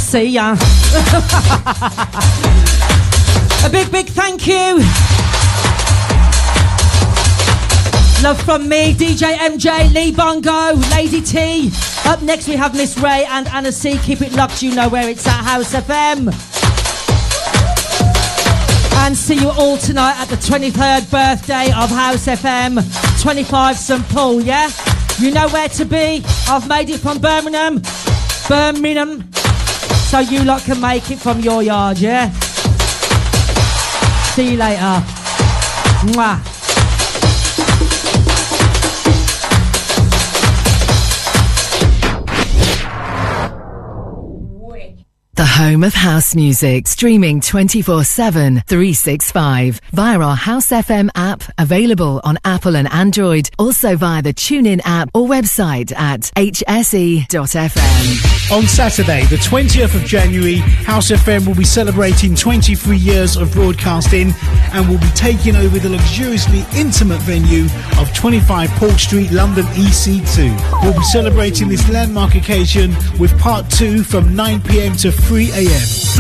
See ya. [LAUGHS] A big, big thank you. Love from me, DJ MJ, Lee Bongo, Lady T. Up next we have Miss Ray and Anna C. Keep it locked, you know where it's at House FM. And see you all tonight at the 23rd birthday of House FM, 25 St Paul, yeah? You know where to be. I've made it from Birmingham. Birmingham. So you lot can make it from your yard, yeah? See you later. Mwah. The home of house music, streaming 24 7, 365 via our House FM app, available on Apple and Android, also via the TuneIn app or website at hse.fm. On Saturday, the 20th of January, House FM will be celebrating 23 years of broadcasting and will be taking over the luxuriously intimate venue of 25 Paul Street, London EC2. We'll be celebrating this landmark occasion with part two from 9 pm to 3 am.